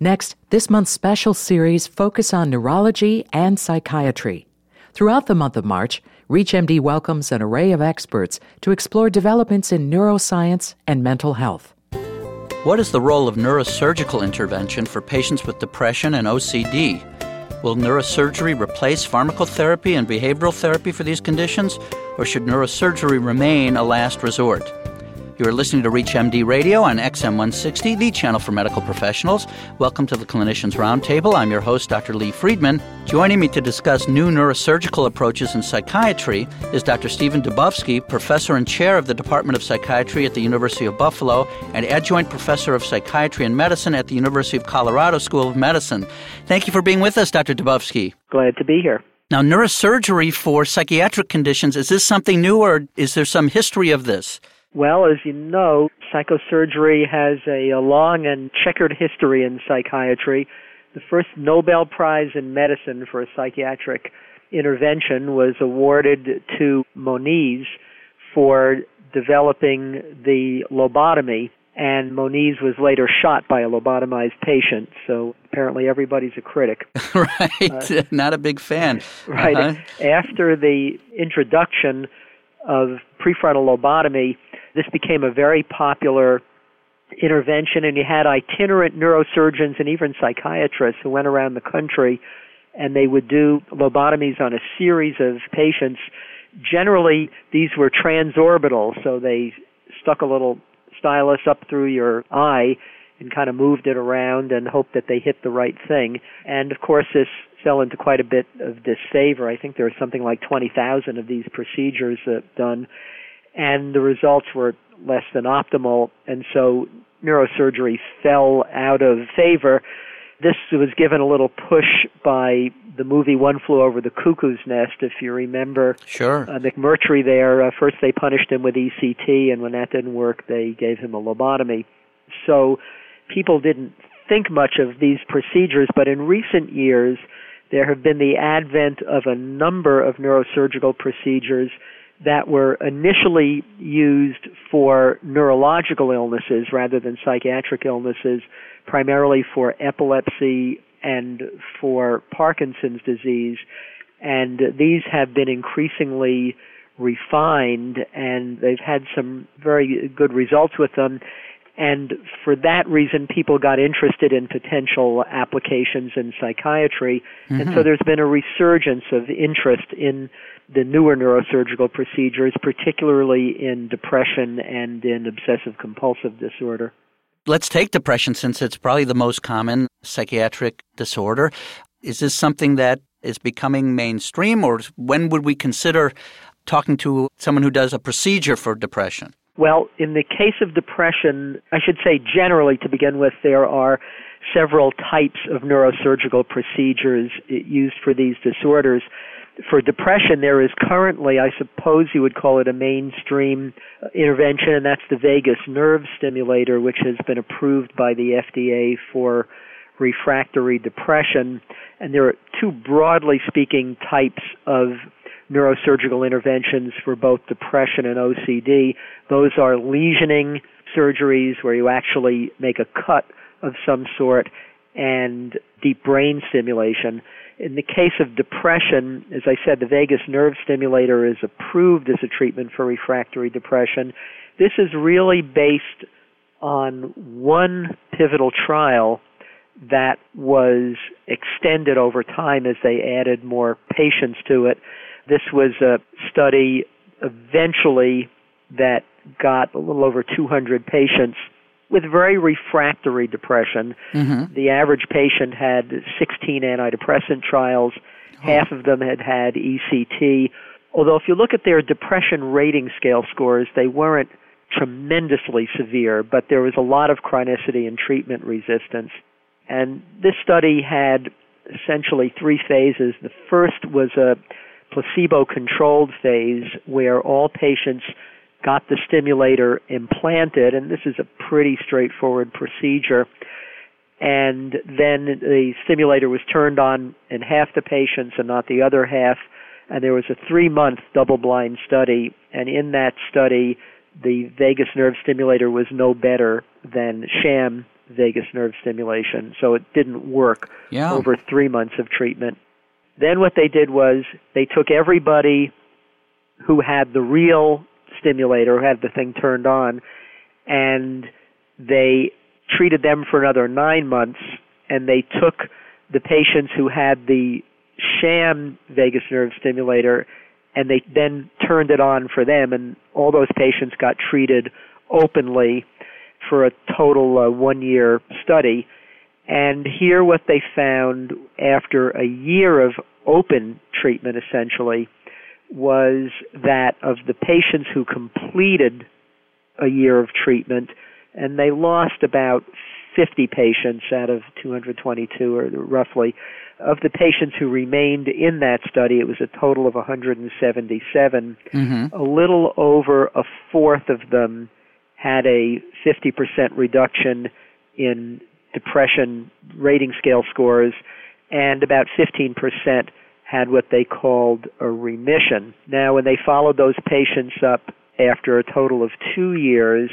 Next, this month's special series focus on neurology and psychiatry. Throughout the month of March, ReachMD welcomes an array of experts to explore developments in neuroscience and mental health. What is the role of neurosurgical intervention for patients with depression and OCD? Will neurosurgery replace pharmacotherapy and behavioral therapy for these conditions, or should neurosurgery remain a last resort? You are listening to ReachMD Radio on XM 160, the channel for medical professionals. Welcome to the Clinicians Roundtable. I'm your host, Dr. Lee Friedman. Joining me to discuss new neurosurgical approaches in psychiatry is Dr. Stephen Dubovsky, professor and chair of the Department of Psychiatry at the University of Buffalo and adjunct professor of psychiatry and medicine at the University of Colorado School of Medicine. Thank you for being with us, Dr. Dubovsky. Glad to be here. Now, neurosurgery for psychiatric conditions, is this something new or is there some history of this? Well, as you know, psychosurgery has a, a, long and checkered history in psychiatry. The first Nobel Prize in Medicine for a psychiatric intervention was awarded to Moniz for developing the lobotomy, and Moniz was later shot by a lobotomized patient. So apparently everybody's a critic. right, uh, not a big fan. Right. Uh-huh. After the introduction of prefrontal lobotomy, this became a very popular intervention, and you had itinerant neurosurgeons and even psychiatrists who went around the country and they would do lobotomies on a series of patients. Generally, these were transorbital, so they stuck a little stylus up through your eye and kind of moved it around and hoped that they hit the right thing. And of course, this fell into quite a bit of disfavor. I think there were something like 20,000 of these procedures uh, done and the results were less than optimal, and so neurosurgery fell out of favor. This was given a little push by the movie One Flew Over the Cuckoo's Nest, if you remember. Sure. Uh, McMurtry there, uh, first they punished him with ECT, and when that didn't work, they gave him a lobotomy. So people didn't think much of these procedures, but in recent years, there have been the advent of a number of neurosurgical procedures that were initially used for neurological illnesses rather than psychiatric illnesses, primarily for epilepsy and for Parkinson's disease. And these have been increasingly refined and they've had some very good results with them. And for that reason, people got interested in potential applications in psychiatry. Mm-hmm. And so there's been a resurgence of interest in the newer neurosurgical procedures, particularly in depression and in obsessive compulsive disorder. Let's take depression since it's probably the most common psychiatric disorder. Is this something that is becoming mainstream, or when would we consider talking to someone who does a procedure for depression? Well, in the case of depression, I should say generally to begin with, there are several types of neurosurgical procedures used for these disorders for depression, there is currently, I suppose you would call it a mainstream uh, intervention, and that's the vagus nerve stimulator, which has been approved by the FDA for refractory depression. And there are two broadly speaking types of neurosurgical interventions for both depression and OCD. Those are lesioning surgeries where you actually make a cut of some sort and deep brain stimulation. In the case of depression, as I said, the vagus nerve stimulator is approved as a treatment for refractory depression. This is really based on one pivotal trial that was extended over time as they added more patients to it. This was a study eventually that got a little over 200 patients with very refractory depression. Mm-hmm. The average patient had 16 antidepressant trials. Oh. Half of them had had ECT. Although if you look at their depression rating scale scores, they weren't tremendously severe, but there was a lot of chronicity and treatment resistance. And this study had essentially three phases. The first was a placebo controlled phase where all patients got the stimulator implanted, and this is a pretty straightforward procedure. And then the stimulator was turned on in half the patients and not the other half. And there was a three month double blind study. And in that study, the vagus nerve stimulator was no better than sham vagus nerve stimulation, so it didn't work yeah. over three months of treatment. Then what they did was they took everybody who had the real stimulator, who had the thing turned on, and they treated them for another nine months, and they took the patients who had the sham vagus nerve stimulator and they then turned it on for them and all those patients got treated openly for a total uh, one year study. And here what they found after a year of open treatment essentially was that of the patients who completed a year of treatment and they lost about 50 patients out of 222 or roughly of the patients who remained in that study, it was a total of 177. Mm-hmm. A little over a fourth of them had a 50% reduction in depression rating scale scores, and about 15% had what they called a remission. Now, when they followed those patients up after a total of two years,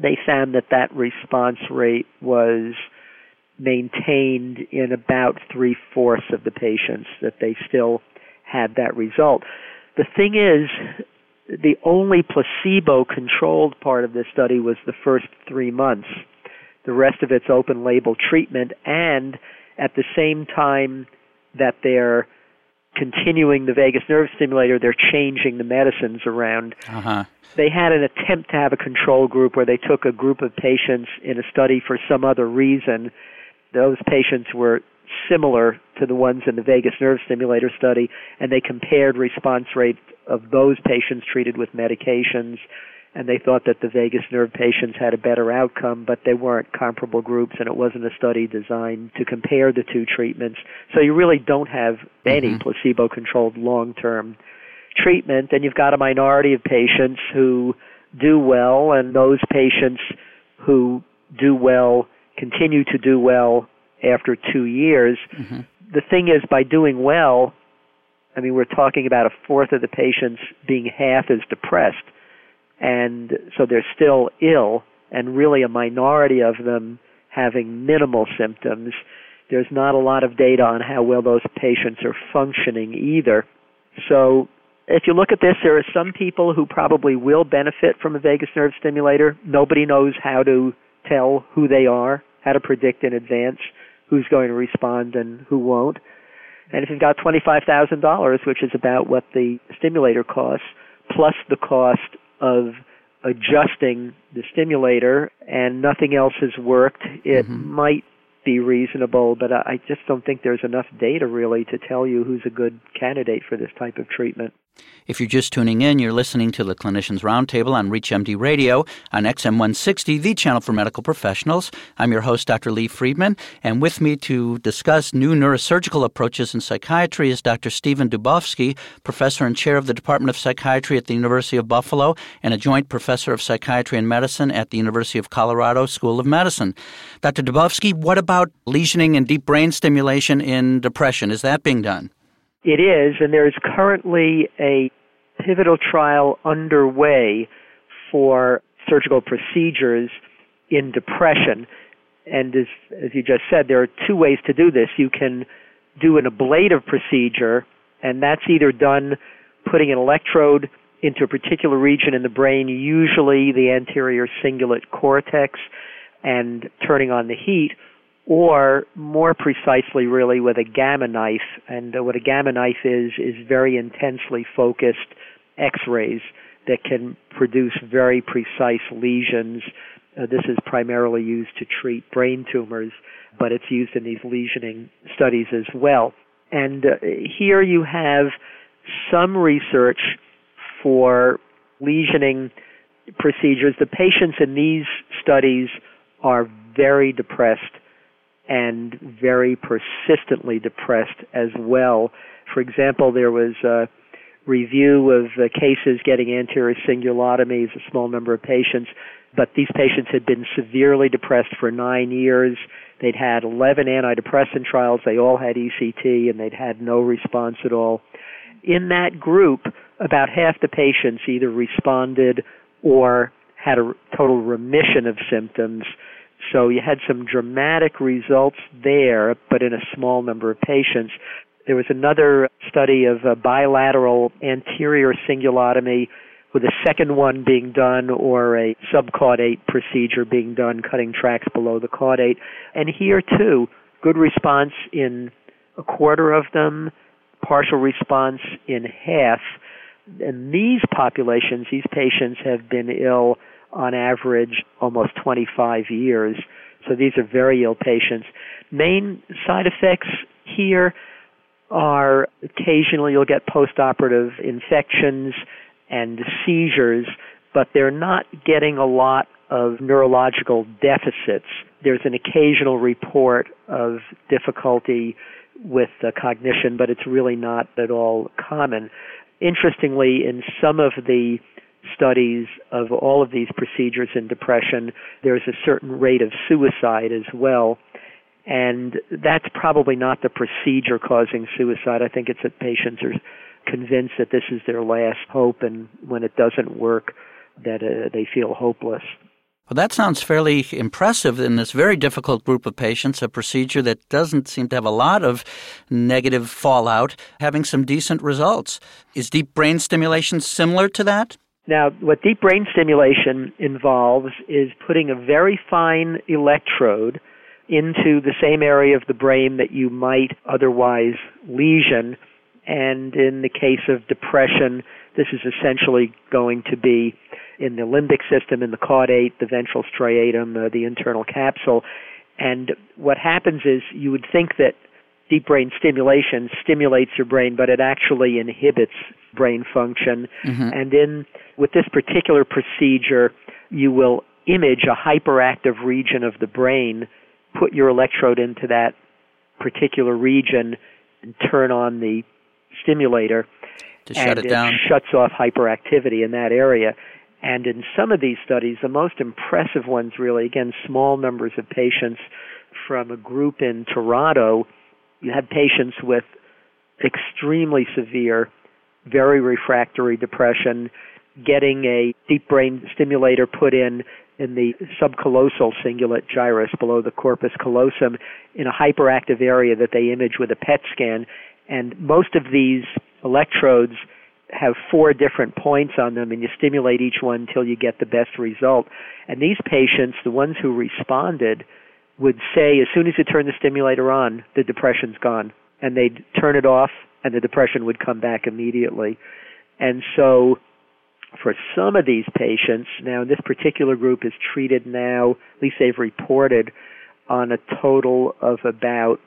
they found that that response rate was maintained in about three fourths of the patients that they still had that result. The thing is, the only placebo controlled part of this study was the first three months. The rest of it's open label treatment, and at the same time that they're continuing the vagus nerve stimulator, they're changing the medicines around. Uh-huh. They had an attempt to have a control group where they took a group of patients in a study for some other reason those patients were similar to the ones in the vagus nerve stimulator study, and they compared response rates of those patients treated with medications, and they thought that the vagus nerve patients had a better outcome, but they weren't comparable groups, and it wasn't a study designed to compare the two treatments. So you really don't have any mm-hmm. placebo-controlled long-term treatment, and you've got a minority of patients who do well, and those patients who do well continue to do well after two years. Mm-hmm. The thing is, by doing well, I mean, we're talking about a fourth of the patients being half as depressed, and so they're still ill, and really a minority of them having minimal symptoms. There's not a lot of data on how well those patients are functioning either. So, if you look at this, there are some people who probably will benefit from a vagus nerve stimulator. Nobody knows how to tell who they are, how to predict in advance who's going to respond and who won't. And if you've got $25,000, which is about what the stimulator costs, plus the cost of adjusting the stimulator and nothing else has worked, it mm-hmm. might be reasonable, but I just don't think there's enough data really to tell you who's a good candidate for this type of treatment. If you're just tuning in, you're listening to the Clinicians Roundtable on ReachMD Radio on XM 160, the channel for medical professionals. I'm your host, Dr. Lee Friedman, and with me to discuss new neurosurgical approaches in psychiatry is Dr. Stephen Dubovsky, professor and chair of the Department of Psychiatry at the University of Buffalo and a joint professor of psychiatry and medicine at the University of Colorado School of Medicine. Dr. Dubovsky, what about lesioning and deep brain stimulation in depression? Is that being done? It is, and there is currently a pivotal trial underway for surgical procedures in depression. And as, as you just said, there are two ways to do this. You can do an ablative procedure, and that's either done putting an electrode into a particular region in the brain, usually the anterior cingulate cortex, and turning on the heat, or more precisely really with a gamma knife. And uh, what a gamma knife is is very intensely focused x-rays that can produce very precise lesions. Uh, this is primarily used to treat brain tumors but it's used in these lesioning studies as well. And uh, here you have some research for lesioning procedures. The patients in these studies are very depressed and very persistently depressed as well. For example, there was a review of uh, cases getting anterior cingulotomies, a small number of patients, but these patients had been severely depressed for nine years. They'd had 11 antidepressant trials. They all had ECT, and they'd had no response at all. In that group, about half the patients either responded or had a total remission of symptoms So you had some dramatic results there, but in a small number of patients. There was another study of a bilateral anterior cingulotomy with a second one being done or a subcaudate procedure being done, cutting tracts below the caudate. And here too, good response in a quarter of them, partial response in half. And these populations, these patients have been ill on average almost 25 years. So these are very ill patients. Main side effects here are occasionally you'll get postoperative infections and seizures, but they're not getting a lot of neurological deficits. There's an occasional report of difficulty with cognition, but it's really not at all common. Interestingly, in some of the studies of all of these procedures in depression, there's a certain rate of suicide as well. And that's probably not the procedure causing suicide. I think it's that patients are convinced that this is their last hope, and when it doesn't work, that uh, they feel hopeless. Well, that sounds fairly impressive in this very difficult group of patients, a procedure that doesn't seem to have a lot of negative fallout, having some decent results. Is deep brain stimulation similar to that? Now, what deep brain stimulation involves is putting a very fine electrode into the same area of the brain that you might otherwise lesion. And in the case of depression, this is essentially going to be in the limbic system, in the caudate, the ventral striatum, uh, the internal capsule. And what happens is you would think that deep brain stimulation stimulates your brain, but it actually inhibits brain function. Mm-hmm. And in with this particular procedure, you will image a hyperactive region of the brain, put your electrode into that particular region, and turn on the stimulator. To and shut it, down. shuts off hyperactivity in that area. And in some of these studies, the most impressive ones really, again, small numbers of patients from a group in Toronto, you had patients with extremely severe, very refractory depression, getting a deep brain stimulator put in in the subcallosal cingulate gyrus below the corpus callosum in a hyperactive area that they image with a PET scan. And most of these electrodes have four different points on them and you stimulate each one until you get the best result. And these patients, the ones who responded, would say as soon as you turn the stimulator on, the depression's gone. And they'd turn it off and the depression would come back immediately. And so for some of these patients, now this particular group is treated now, at least they've reported, on a total of about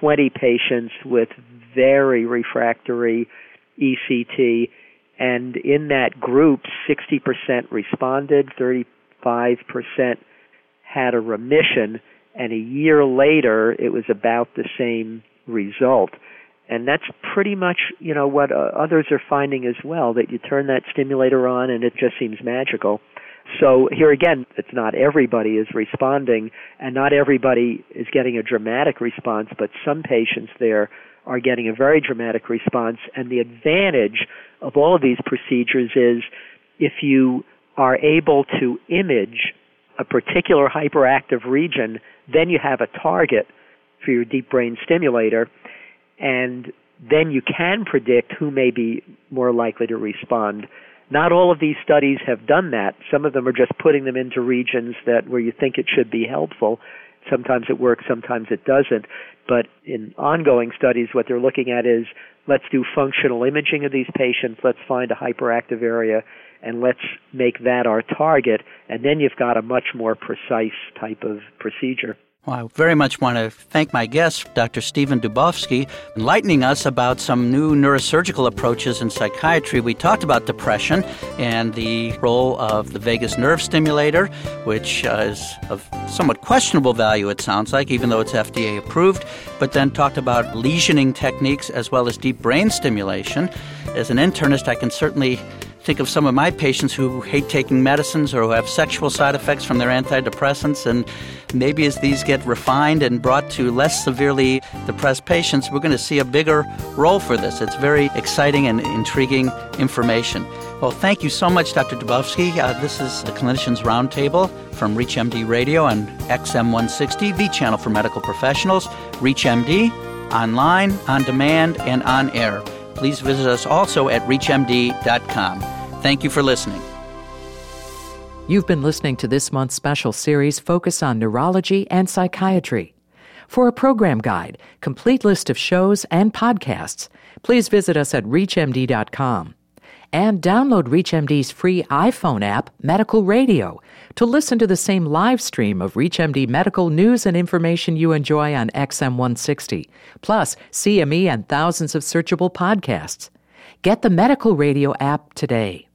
20 patients with very refractory ECT. And in that group, 60% responded, 35% had a remission, and a year later, it was about the same result. And that's pretty much, you know, what uh, others are finding as well, that you turn that stimulator on and it just seems magical. So here again, it's not everybody is responding and not everybody is getting a dramatic response, but some patients there are getting a very dramatic response. And the advantage of all of these procedures is if you are able to image a particular hyperactive region, then you have a target for your deep brain stimulator and then you can predict who may be more likely to respond. Not all of these studies have done that. Some of them are just putting them into regions that where you think it should be helpful. Sometimes it works, sometimes it doesn't. But in ongoing studies, what they're looking at is let's do functional imaging of these patients, let's find a hyperactive area, and let's make that our target, and then you've got a much more precise type of procedure. Well, I very much want to thank my guest, Dr. Stephen Dubovsky, enlightening us about some new neurosurgical approaches in psychiatry. We talked about depression and the role of the vagus nerve stimulator, which uh, is of somewhat questionable value, it sounds like, even though it's FDA approved, but then talked about lesioning techniques as well as deep brain stimulation. As an internist, I can certainly think of some of my patients who hate taking medicines or who have sexual side effects from their antidepressants. And maybe as these get refined and brought to less severely depressed patients, we're going to see a bigger role for this. It's very exciting and intriguing information. Well, thank you so much, Dr. Dubovsky. Uh, this is the Clinicians Roundtable from ReachMD Radio on XM160, the channel for medical professionals. ReachMD, online, on demand, and on air. Please visit us also at ReachMD.com. Thank you for listening. You've been listening to this month's special series Focus on Neurology and Psychiatry. For a program guide, complete list of shows, and podcasts, please visit us at ReachMD.com and download ReachMD's free iPhone app, Medical Radio, to listen to the same live stream of ReachMD medical news and information you enjoy on XM160, plus CME and thousands of searchable podcasts. Get the Medical Radio app today.